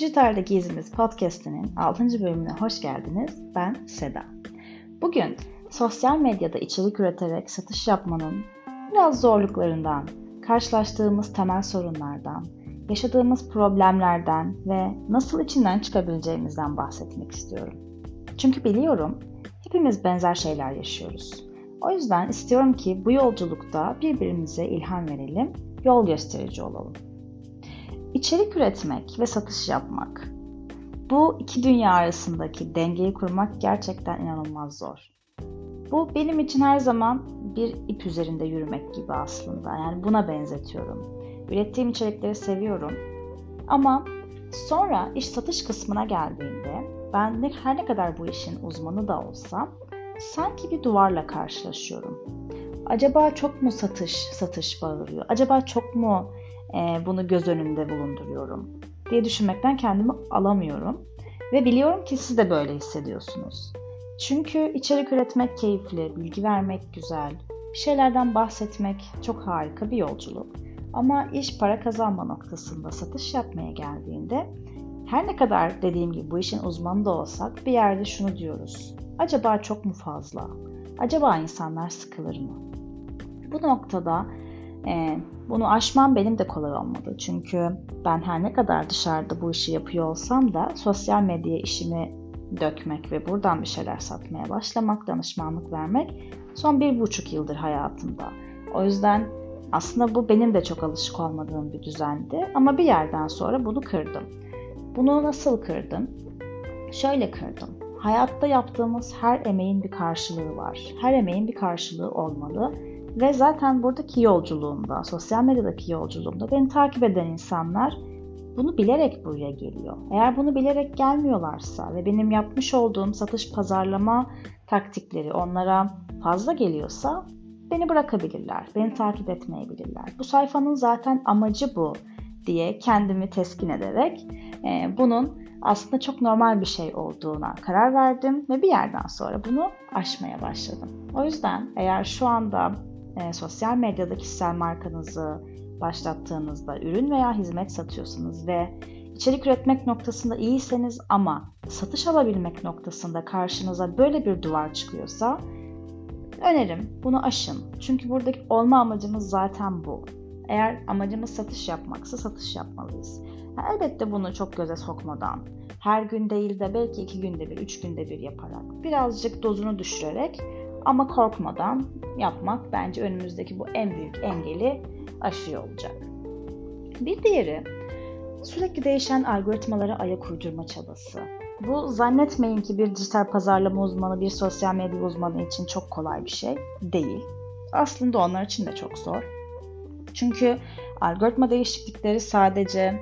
Dijitalde Gezimiz podcastinin 6. bölümüne hoş geldiniz. Ben Seda. Bugün sosyal medyada içerik üreterek satış yapmanın biraz zorluklarından, karşılaştığımız temel sorunlardan, yaşadığımız problemlerden ve nasıl içinden çıkabileceğimizden bahsetmek istiyorum. Çünkü biliyorum hepimiz benzer şeyler yaşıyoruz. O yüzden istiyorum ki bu yolculukta birbirimize ilham verelim, yol gösterici olalım. İçerik üretmek ve satış yapmak. Bu iki dünya arasındaki dengeyi kurmak gerçekten inanılmaz zor. Bu benim için her zaman bir ip üzerinde yürümek gibi aslında. Yani buna benzetiyorum. Ürettiğim içerikleri seviyorum. Ama sonra iş satış kısmına geldiğinde ben ne, her ne kadar bu işin uzmanı da olsam sanki bir duvarla karşılaşıyorum. Acaba çok mu satış satış bağırıyor? Acaba çok mu e, bunu göz önünde bulunduruyorum diye düşünmekten kendimi alamıyorum. Ve biliyorum ki siz de böyle hissediyorsunuz. Çünkü içerik üretmek keyifli, bilgi vermek güzel, bir şeylerden bahsetmek çok harika bir yolculuk. Ama iş para kazanma noktasında satış yapmaya geldiğinde her ne kadar dediğim gibi bu işin uzmanı da olsak bir yerde şunu diyoruz. Acaba çok mu fazla? Acaba insanlar sıkılır mı? Bu noktada e, bunu aşmam benim de kolay olmadı. Çünkü ben her ne kadar dışarıda bu işi yapıyor olsam da sosyal medyaya işimi dökmek ve buradan bir şeyler satmaya başlamak, danışmanlık vermek son bir buçuk yıldır hayatımda. O yüzden aslında bu benim de çok alışık olmadığım bir düzendi ama bir yerden sonra bunu kırdım. Bunu nasıl kırdım? Şöyle kırdım. Hayatta yaptığımız her emeğin bir karşılığı var. Her emeğin bir karşılığı olmalı ve zaten buradaki yolculuğumda, sosyal medyadaki yolculuğumda beni takip eden insanlar bunu bilerek buraya geliyor. Eğer bunu bilerek gelmiyorlarsa ve benim yapmış olduğum satış pazarlama taktikleri onlara fazla geliyorsa beni bırakabilirler, beni takip etmeyebilirler. Bu sayfanın zaten amacı bu diye kendimi teskin ederek e, bunun aslında çok normal bir şey olduğuna karar verdim ve bir yerden sonra bunu aşmaya başladım. O yüzden eğer şu anda e, sosyal medyada kişisel markanızı başlattığınızda ürün veya hizmet satıyorsunuz ve içerik üretmek noktasında iyiyseniz ama satış alabilmek noktasında karşınıza böyle bir duvar çıkıyorsa önerim bunu aşın. Çünkü buradaki olma amacımız zaten bu. Eğer amacımız satış yapmaksa satış yapmalıyız. elbette bunu çok göze sokmadan, her gün değil de belki iki günde bir, üç günde bir yaparak, birazcık dozunu düşürerek ama korkmadan yapmak bence önümüzdeki bu en büyük engeli aşıyor olacak. Bir diğeri sürekli değişen algoritmalara ayak uydurma çabası. Bu zannetmeyin ki bir dijital pazarlama uzmanı, bir sosyal medya uzmanı için çok kolay bir şey değil. Aslında onlar için de çok zor. Çünkü algoritma değişiklikleri sadece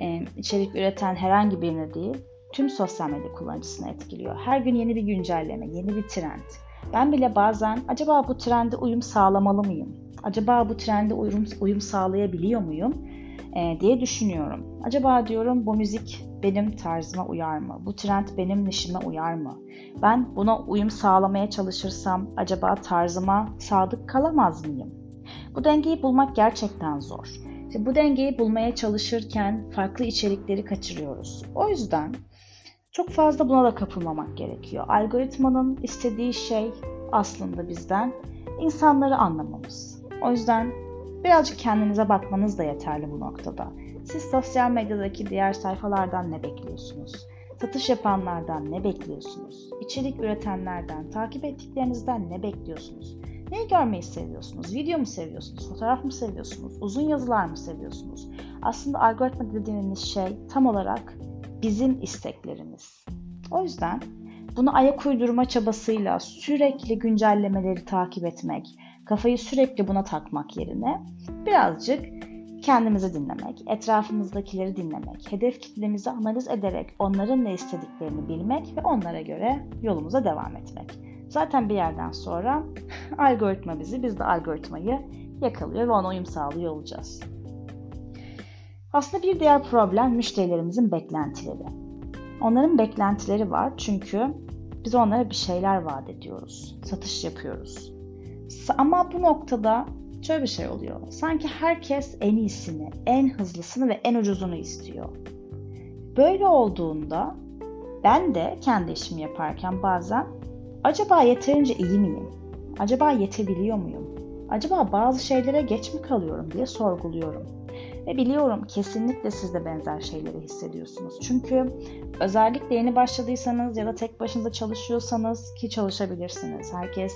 e, içerik üreten herhangi birini değil, tüm sosyal medya kullanıcısını etkiliyor. Her gün yeni bir güncelleme, yeni bir trend. Ben bile bazen acaba bu trende uyum sağlamalı mıyım? Acaba bu trende uyum, uyum sağlayabiliyor muyum? E, diye düşünüyorum. Acaba diyorum bu müzik benim tarzıma uyar mı? Bu trend benim nişime uyar mı? Ben buna uyum sağlamaya çalışırsam acaba tarzıma sadık kalamaz mıyım? Bu dengeyi bulmak gerçekten zor. İşte bu dengeyi bulmaya çalışırken farklı içerikleri kaçırıyoruz. O yüzden çok fazla buna da kapılmamak gerekiyor. Algoritmanın istediği şey aslında bizden insanları anlamamız. O yüzden birazcık kendinize bakmanız da yeterli bu noktada. Siz sosyal medyadaki diğer sayfalardan ne bekliyorsunuz? Satış yapanlardan ne bekliyorsunuz? İçerik üretenlerden, takip ettiklerinizden ne bekliyorsunuz? Neyi görmeyi seviyorsunuz? Video mu seviyorsunuz? Fotoğraf mı seviyorsunuz? Uzun yazılar mı seviyorsunuz? Aslında algoritma dediğimiz şey tam olarak bizim isteklerimiz. O yüzden bunu ayak uydurma çabasıyla sürekli güncellemeleri takip etmek, kafayı sürekli buna takmak yerine birazcık kendimizi dinlemek, etrafımızdakileri dinlemek, hedef kitlemizi analiz ederek onların ne istediklerini bilmek ve onlara göre yolumuza devam etmek. Zaten bir yerden sonra algoritma bizi, biz de algoritmayı yakalıyor ve ona uyum sağlıyor olacağız. Aslında bir diğer problem müşterilerimizin beklentileri. Onların beklentileri var çünkü biz onlara bir şeyler vaat ediyoruz. Satış yapıyoruz. Ama bu noktada şöyle bir şey oluyor. Sanki herkes en iyisini, en hızlısını ve en ucuzunu istiyor. Böyle olduğunda ben de kendi işimi yaparken bazen acaba yeterince iyi miyim? Acaba yetebiliyor muyum? Acaba bazı şeylere geç mi kalıyorum diye sorguluyorum. Ve biliyorum kesinlikle siz de benzer şeyleri hissediyorsunuz. Çünkü özellikle yeni başladıysanız ya da tek başınıza çalışıyorsanız ki çalışabilirsiniz. Herkes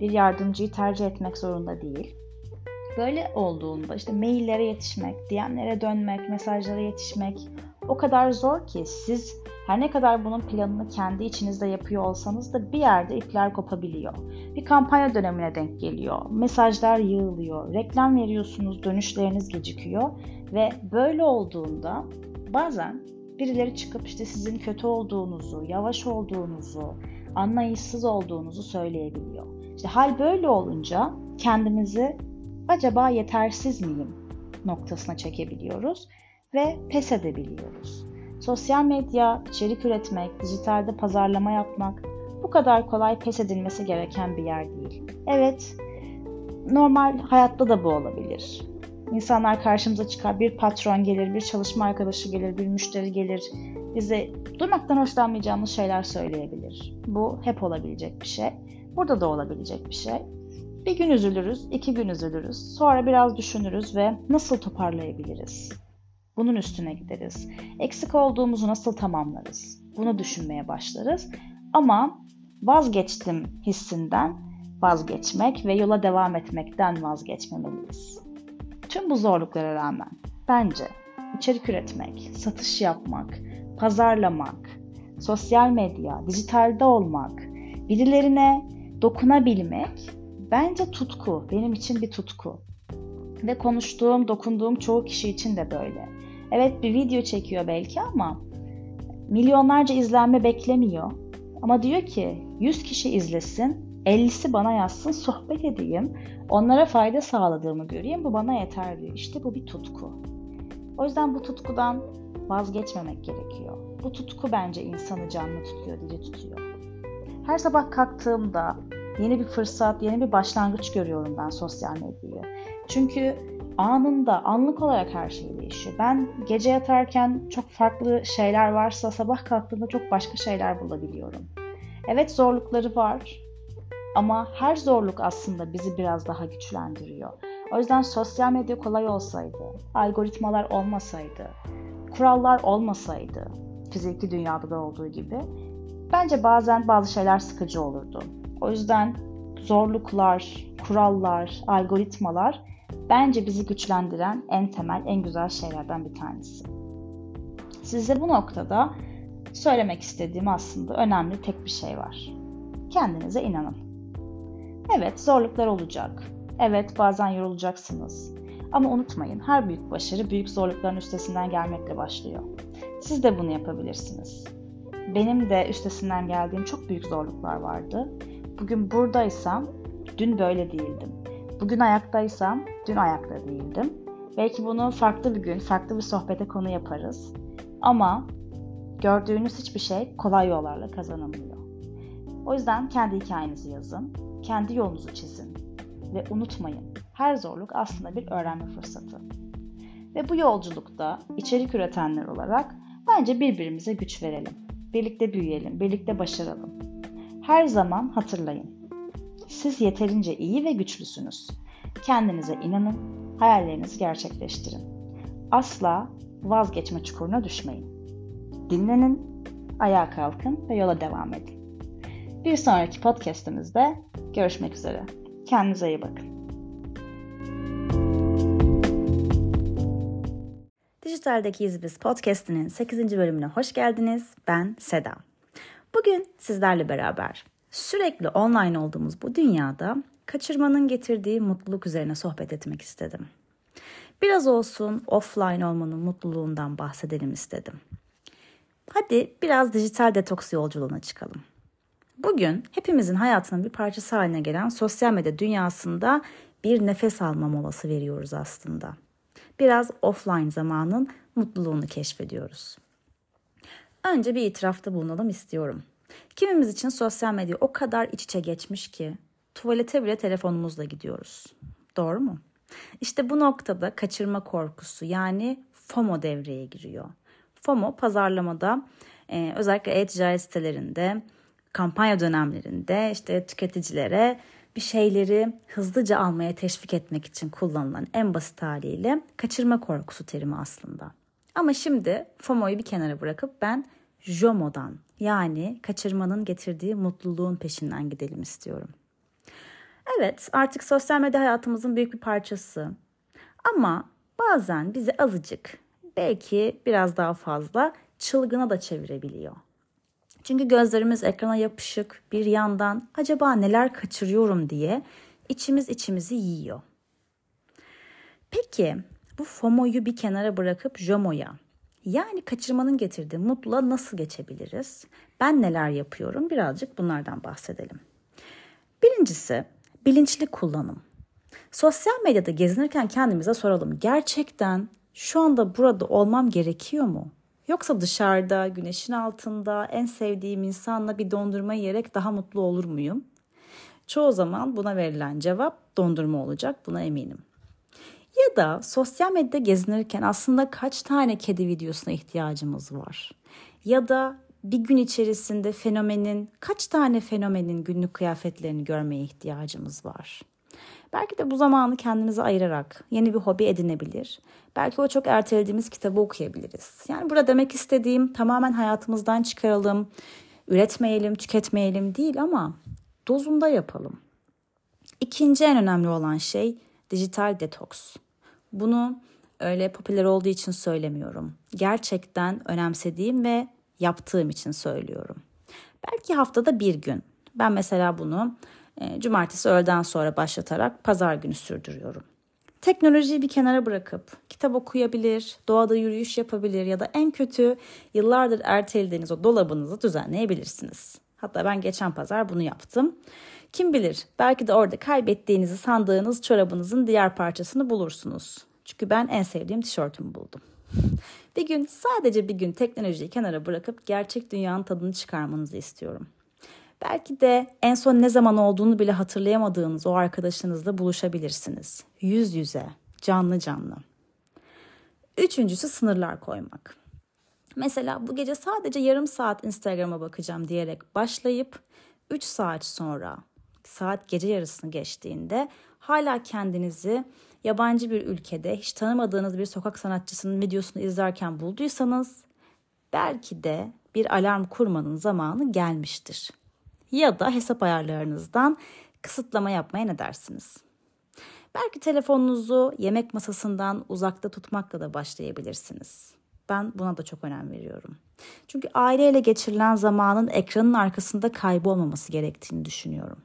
bir yardımcıyı tercih etmek zorunda değil. Böyle olduğunda işte maillere yetişmek, DM'lere dönmek, mesajlara yetişmek o kadar zor ki siz her ne kadar bunun planını kendi içinizde yapıyor olsanız da bir yerde ipler kopabiliyor. Bir kampanya dönemine denk geliyor. Mesajlar yığılıyor. Reklam veriyorsunuz, dönüşleriniz gecikiyor ve böyle olduğunda bazen birileri çıkıp işte sizin kötü olduğunuzu, yavaş olduğunuzu, anlayışsız olduğunuzu söyleyebiliyor. İşte hal böyle olunca kendimizi acaba yetersiz miyim noktasına çekebiliyoruz ve pes edebiliyoruz. Sosyal medya, içerik üretmek, dijitalde pazarlama yapmak bu kadar kolay pes edilmesi gereken bir yer değil. Evet, normal hayatta da bu olabilir. İnsanlar karşımıza çıkar, bir patron gelir, bir çalışma arkadaşı gelir, bir müşteri gelir. Bize duymaktan hoşlanmayacağımız şeyler söyleyebilir. Bu hep olabilecek bir şey. Burada da olabilecek bir şey. Bir gün üzülürüz, iki gün üzülürüz. Sonra biraz düşünürüz ve nasıl toparlayabiliriz? Bunun üstüne gideriz. Eksik olduğumuzu nasıl tamamlarız? Bunu düşünmeye başlarız. Ama vazgeçtim hissinden vazgeçmek ve yola devam etmekten vazgeçmemeliyiz. Tüm bu zorluklara rağmen bence içerik üretmek, satış yapmak, pazarlamak, sosyal medya, dijitalde olmak, birilerine dokunabilmek bence tutku. Benim için bir tutku. Ve konuştuğum, dokunduğum çoğu kişi için de böyle. Evet bir video çekiyor belki ama milyonlarca izlenme beklemiyor. Ama diyor ki 100 kişi izlesin, 50'si bana yazsın, sohbet edeyim, onlara fayda sağladığımı göreyim, bu bana yeter diyor. İşte bu bir tutku. O yüzden bu tutkudan vazgeçmemek gerekiyor. Bu tutku bence insanı canlı tutuyor, diri tutuyor. Her sabah kalktığımda yeni bir fırsat, yeni bir başlangıç görüyorum ben sosyal medyayı. Çünkü anında, anlık olarak her şey değişiyor. Ben gece yatarken çok farklı şeyler varsa sabah kalktığımda çok başka şeyler bulabiliyorum. Evet zorlukları var ama her zorluk aslında bizi biraz daha güçlendiriyor. O yüzden sosyal medya kolay olsaydı, algoritmalar olmasaydı, kurallar olmasaydı, fiziki dünyada da olduğu gibi, bence bazen bazı şeyler sıkıcı olurdu. O yüzden zorluklar, kurallar, algoritmalar bence bizi güçlendiren en temel, en güzel şeylerden bir tanesi. Size bu noktada söylemek istediğim aslında önemli tek bir şey var. Kendinize inanın. Evet, zorluklar olacak. Evet, bazen yorulacaksınız. Ama unutmayın, her büyük başarı büyük zorlukların üstesinden gelmekle başlıyor. Siz de bunu yapabilirsiniz. Benim de üstesinden geldiğim çok büyük zorluklar vardı. Bugün buradaysam dün böyle değildim. Bugün ayaktaysam dün ayakta değildim. Belki bunu farklı bir gün, farklı bir sohbete konu yaparız. Ama gördüğünüz hiçbir şey kolay yollarla kazanılmıyor. O yüzden kendi hikayenizi yazın, kendi yolunuzu çizin ve unutmayın her zorluk aslında bir öğrenme fırsatı. Ve bu yolculukta içerik üretenler olarak bence birbirimize güç verelim. Birlikte büyüyelim, birlikte başaralım. Her zaman hatırlayın. Siz yeterince iyi ve güçlüsünüz. Kendinize inanın, hayallerinizi gerçekleştirin. Asla vazgeçme çukuruna düşmeyin. Dinlenin, ayağa kalkın ve yola devam edin. Bir sonraki podcastimizde görüşmek üzere. Kendinize iyi bakın. Dijitaldeki İzbiz Podcast'inin 8. bölümüne hoş geldiniz. Ben Seda. Bugün sizlerle beraber sürekli online olduğumuz bu dünyada kaçırmanın getirdiği mutluluk üzerine sohbet etmek istedim. Biraz olsun offline olmanın mutluluğundan bahsedelim istedim. Hadi biraz dijital detoks yolculuğuna çıkalım. Bugün hepimizin hayatının bir parçası haline gelen sosyal medya dünyasında bir nefes alma molası veriyoruz aslında. Biraz offline zamanın mutluluğunu keşfediyoruz. Önce bir itirafta bulunalım istiyorum. Kimimiz için sosyal medya o kadar iç içe geçmiş ki tuvalete bile telefonumuzla gidiyoruz. Doğru mu? İşte bu noktada kaçırma korkusu yani FOMO devreye giriyor. FOMO pazarlamada e, özellikle e-ticaret sitelerinde, kampanya dönemlerinde işte tüketicilere bir şeyleri hızlıca almaya teşvik etmek için kullanılan en basit haliyle kaçırma korkusu terimi aslında. Ama şimdi FOMO'yu bir kenara bırakıp ben JOMO'dan yani kaçırmanın getirdiği mutluluğun peşinden gidelim istiyorum. Evet artık sosyal medya hayatımızın büyük bir parçası. Ama bazen bizi azıcık belki biraz daha fazla çılgına da çevirebiliyor. Çünkü gözlerimiz ekrana yapışık bir yandan acaba neler kaçırıyorum diye içimiz içimizi yiyor. Peki bu FOMO'yu bir kenara bırakıp JOMO'ya yani kaçırmanın getirdiği mutluluğa nasıl geçebiliriz? Ben neler yapıyorum? Birazcık bunlardan bahsedelim. Birincisi bilinçli kullanım. Sosyal medyada gezinirken kendimize soralım. Gerçekten şu anda burada olmam gerekiyor mu? Yoksa dışarıda, güneşin altında, en sevdiğim insanla bir dondurma yiyerek daha mutlu olur muyum? Çoğu zaman buna verilen cevap dondurma olacak, buna eminim. Ya da sosyal medyada gezinirken aslında kaç tane kedi videosuna ihtiyacımız var? Ya da bir gün içerisinde fenomenin, kaç tane fenomenin günlük kıyafetlerini görmeye ihtiyacımız var? Belki de bu zamanı kendimize ayırarak yeni bir hobi edinebilir. Belki o çok ertelediğimiz kitabı okuyabiliriz. Yani burada demek istediğim tamamen hayatımızdan çıkaralım, üretmeyelim, tüketmeyelim değil ama dozunda yapalım. İkinci en önemli olan şey dijital detoks. Bunu öyle popüler olduğu için söylemiyorum. Gerçekten önemsediğim ve yaptığım için söylüyorum. Belki haftada bir gün. Ben mesela bunu e, cumartesi öğleden sonra başlatarak pazar günü sürdürüyorum. Teknolojiyi bir kenara bırakıp kitap okuyabilir, doğada yürüyüş yapabilir ya da en kötü yıllardır ertelediğiniz o dolabınızı düzenleyebilirsiniz. Hatta ben geçen pazar bunu yaptım. Kim bilir belki de orada kaybettiğinizi sandığınız çorabınızın diğer parçasını bulursunuz. Çünkü ben en sevdiğim tişörtümü buldum. Bir gün sadece bir gün teknolojiyi kenara bırakıp gerçek dünyanın tadını çıkarmanızı istiyorum. Belki de en son ne zaman olduğunu bile hatırlayamadığınız o arkadaşınızla buluşabilirsiniz. Yüz yüze, canlı canlı. Üçüncüsü sınırlar koymak. Mesela bu gece sadece yarım saat Instagram'a bakacağım diyerek başlayıp 3 saat sonra saat gece yarısını geçtiğinde hala kendinizi yabancı bir ülkede hiç tanımadığınız bir sokak sanatçısının videosunu izlerken bulduysanız belki de bir alarm kurmanın zamanı gelmiştir. Ya da hesap ayarlarınızdan kısıtlama yapmaya ne dersiniz? Belki telefonunuzu yemek masasından uzakta tutmakla da başlayabilirsiniz. Ben buna da çok önem veriyorum. Çünkü aileyle geçirilen zamanın ekranın arkasında kaybolmaması gerektiğini düşünüyorum.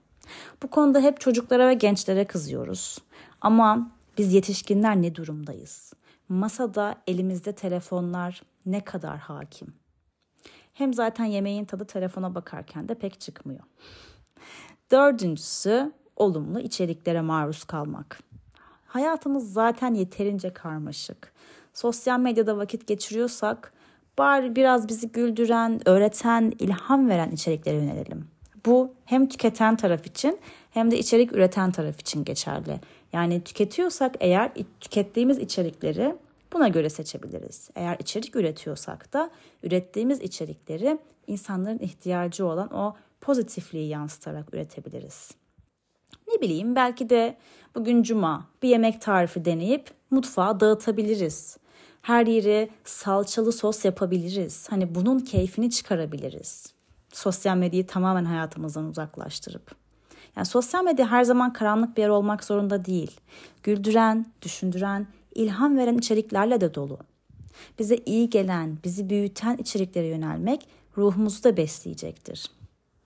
Bu konuda hep çocuklara ve gençlere kızıyoruz. Ama biz yetişkinler ne durumdayız? Masada elimizde telefonlar ne kadar hakim? Hem zaten yemeğin tadı telefona bakarken de pek çıkmıyor. Dördüncüsü olumlu içeriklere maruz kalmak. Hayatımız zaten yeterince karmaşık. Sosyal medyada vakit geçiriyorsak bari biraz bizi güldüren, öğreten, ilham veren içeriklere yönelelim. Bu hem tüketen taraf için hem de içerik üreten taraf için geçerli. Yani tüketiyorsak eğer tükettiğimiz içerikleri buna göre seçebiliriz. Eğer içerik üretiyorsak da ürettiğimiz içerikleri insanların ihtiyacı olan o pozitifliği yansıtarak üretebiliriz. Ne bileyim belki de bugün cuma bir yemek tarifi deneyip mutfağı dağıtabiliriz. Her yeri salçalı sos yapabiliriz. Hani bunun keyfini çıkarabiliriz. Sosyal medyayı tamamen hayatımızdan uzaklaştırıp. Yani sosyal medya her zaman karanlık bir yer olmak zorunda değil. Güldüren, düşündüren, ilham veren içeriklerle de dolu. Bize iyi gelen, bizi büyüten içeriklere yönelmek ruhumuzu da besleyecektir.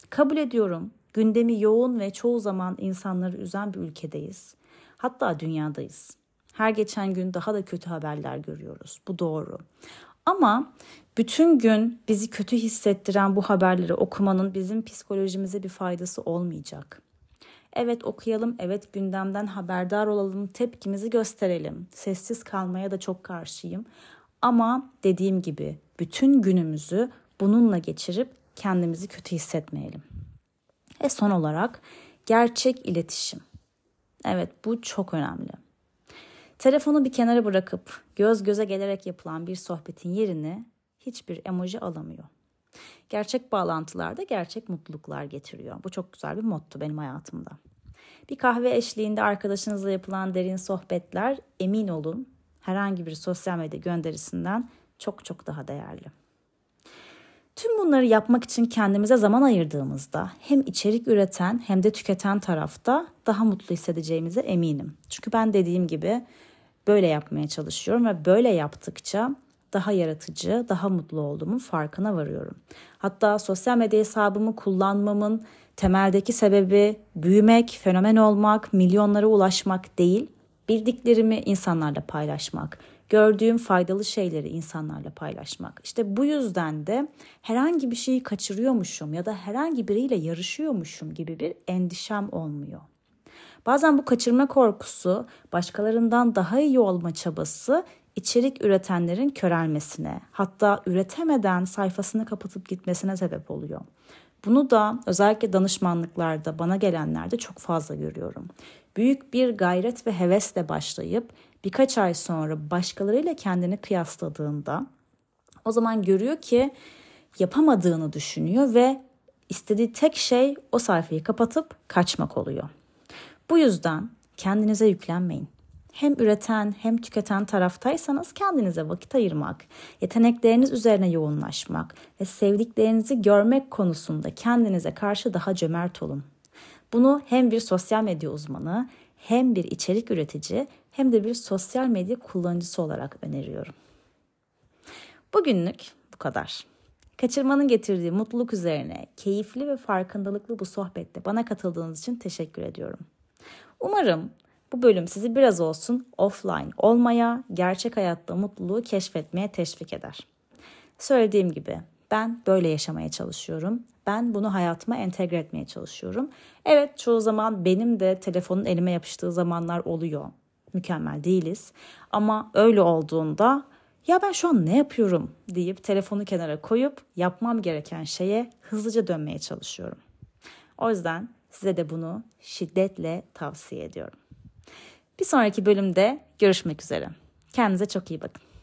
Kabul ediyorum, gündemi yoğun ve çoğu zaman insanları üzen bir ülkedeyiz. Hatta dünyadayız. Her geçen gün daha da kötü haberler görüyoruz. Bu doğru. Ama bütün gün bizi kötü hissettiren bu haberleri okumanın bizim psikolojimize bir faydası olmayacak. Evet okuyalım, evet gündemden haberdar olalım, tepkimizi gösterelim. Sessiz kalmaya da çok karşıyım. Ama dediğim gibi bütün günümüzü bununla geçirip kendimizi kötü hissetmeyelim. Ve son olarak gerçek iletişim. Evet bu çok önemli. Telefonu bir kenara bırakıp göz göze gelerek yapılan bir sohbetin yerini hiçbir emoji alamıyor. Gerçek bağlantılarda gerçek mutluluklar getiriyor. Bu çok güzel bir motto benim hayatımda. Bir kahve eşliğinde arkadaşınızla yapılan derin sohbetler emin olun herhangi bir sosyal medya gönderisinden çok çok daha değerli. Tüm bunları yapmak için kendimize zaman ayırdığımızda hem içerik üreten hem de tüketen tarafta daha mutlu hissedeceğimize eminim. Çünkü ben dediğim gibi böyle yapmaya çalışıyorum ve böyle yaptıkça daha yaratıcı, daha mutlu olduğumun farkına varıyorum. Hatta sosyal medya hesabımı kullanmamın temeldeki sebebi büyümek, fenomen olmak, milyonlara ulaşmak değil, bildiklerimi insanlarla paylaşmak, gördüğüm faydalı şeyleri insanlarla paylaşmak. İşte bu yüzden de herhangi bir şeyi kaçırıyormuşum ya da herhangi biriyle yarışıyormuşum gibi bir endişem olmuyor. Bazen bu kaçırma korkusu, başkalarından daha iyi olma çabası içerik üretenlerin körelmesine, hatta üretemeden sayfasını kapatıp gitmesine sebep oluyor. Bunu da özellikle danışmanlıklarda bana gelenlerde çok fazla görüyorum. Büyük bir gayret ve hevesle başlayıp birkaç ay sonra başkalarıyla kendini kıyasladığında o zaman görüyor ki yapamadığını düşünüyor ve istediği tek şey o sayfayı kapatıp kaçmak oluyor. Bu yüzden kendinize yüklenmeyin. Hem üreten hem tüketen taraftaysanız kendinize vakit ayırmak, yetenekleriniz üzerine yoğunlaşmak ve sevdiklerinizi görmek konusunda kendinize karşı daha cömert olun. Bunu hem bir sosyal medya uzmanı, hem bir içerik üretici, hem de bir sosyal medya kullanıcısı olarak öneriyorum. Bugünlük bu kadar. Kaçırmanın getirdiği mutluluk üzerine keyifli ve farkındalıklı bu sohbette bana katıldığınız için teşekkür ediyorum. Umarım bu bölüm sizi biraz olsun offline olmaya, gerçek hayatta mutluluğu keşfetmeye teşvik eder. Söylediğim gibi ben böyle yaşamaya çalışıyorum. Ben bunu hayatıma entegre etmeye çalışıyorum. Evet çoğu zaman benim de telefonun elime yapıştığı zamanlar oluyor. Mükemmel değiliz. Ama öyle olduğunda ya ben şu an ne yapıyorum deyip telefonu kenara koyup yapmam gereken şeye hızlıca dönmeye çalışıyorum. O yüzden size de bunu şiddetle tavsiye ediyorum. Bir sonraki bölümde görüşmek üzere. Kendinize çok iyi bakın.